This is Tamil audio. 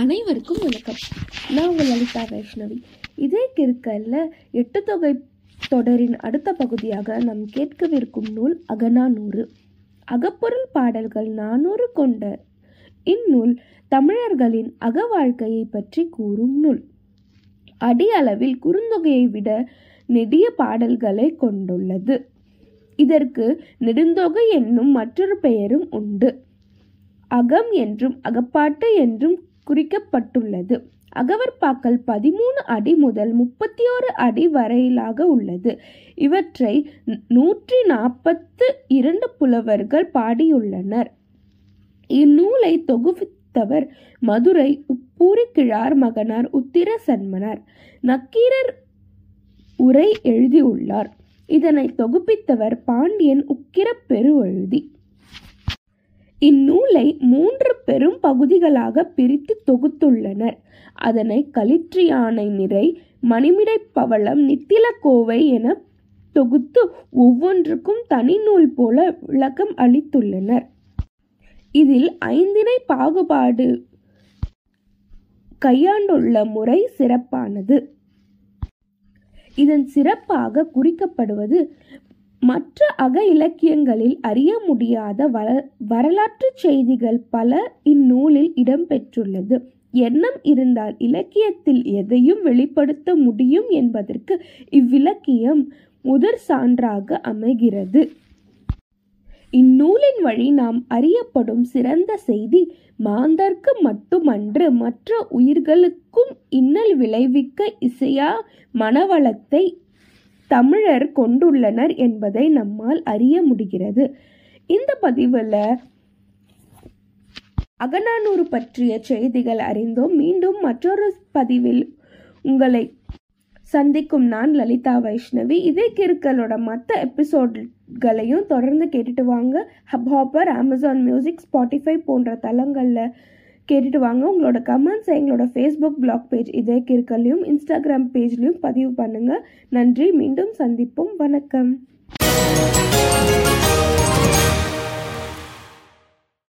அனைவருக்கும் வணக்கம். நான் உங்கள் லலிதா வைஷ்ணவி. இதே கிருக்கல்ல எட்டு தொகை தொடரின் அடுத்த பகுதியாக நாம் கேட்கவிருக்கும் நூல் அகநானூறு அகப்பொருள் பாடல்கள் நானூறு கொண்ட இந்நூல் தமிழர்களின் அக வாழ்க்கையை பற்றி கூறும் நூல். அடி அளவில் குறுந்தொகையை விட நெடிய பாடல்களை கொண்டுள்ளது. இதற்கு நெடுந்தொகை என்னும் மற்றொரு பெயரும் உண்டு. அகம் என்றும் அகப்பாட்டு என்றும் குறிக்கப்பட்டுள்ளது. அகவற்பாக்கள் பதிமூணு அடி முதல் முப்பத்தி ஓரு அடி வரையிலாக உள்ளது. இவற்றை நூற்றி நாற்பத்து இரண்டு புலவர்கள் பாடியுள்ளனர். இந்நூலை தொகுவித்தவர் மதுரை உப்பூரி கிழார் மகனார் உத்திர சன்மனார் நக்கீரர் உரை எழுதியுள்ளார். இதனை தொகுப்பித்தவர் பாண்டியன் உக்கிர பெருவழுதி. இந்நூலை மூன்று பெரும் பகுதிகளாக பிரித்து தொகுத்துள்ளனர். அதனை களிற்றியானை நிறை மணிமிடை பவளம் நித்திலக்கோவை என தொகுத்து ஒவ்வொன்றுக்கும் தனி நூல் போல விளக்கம் அளித்துள்ளனர். இதில் ஐந்தினை பாகுபாடு கையாண்டுள்ள முறை சிறப்பானது. இதன் சிறப்பாக குறிக்கப்படுவது மற்ற அக இலக்கியங்களில் அறிய முடியாத வர வரலாற்று செய்திகள் பல இந்நூலில் இடம்பெற்றுள்ளது. எண்ணம் இருந்தால் இலக்கியத்தில் எதையும் வெளிப்படுத்த முடியும் என்பதற்கு இவ்விலக்கியம் முதற் சான்றாக அமைகிறது. இந்நூலின் வழி நாம் அறியப்படும் சிறந்த செய்தி மாந்தர்க்கு மட்டுமன்று மற்ற உயிர்களுக்கும் இன்னல் விளைவிக்க இசையா மனவளத்தை தமிழர் கொண்டுள்ளனர் என்பதை நம்மால் அறிய முடிகிறது. இந்த பதிவில் அகநானூறு பற்றிய செய்திகள் அறிந்தோம். மீண்டும் மற்றொரு பதிவில் உங்களை சந்திக்கும் நான் லலிதா வைஷ்ணவி. இதே கிறுக்கலோட மற்ற எபிசோட்களையும் தொடர்ந்து கேட்டுட்டு வாங்க. Hubhopper Amazon music Spotify போன்ற தளங்களில் கேட்டுட்டு வாங்க. உங்களோட கமெண்ட்ஸ் எங்களோட ஃபேஸ்புக் பிளாக் பேஜ் இதே கிற்கல்லையும் இன்ஸ்டாகிராம் பேஜ்லையும் பதிவு பண்ணுங்கள் நன்றி. மீண்டும் சந்திப்போம். வணக்கம்.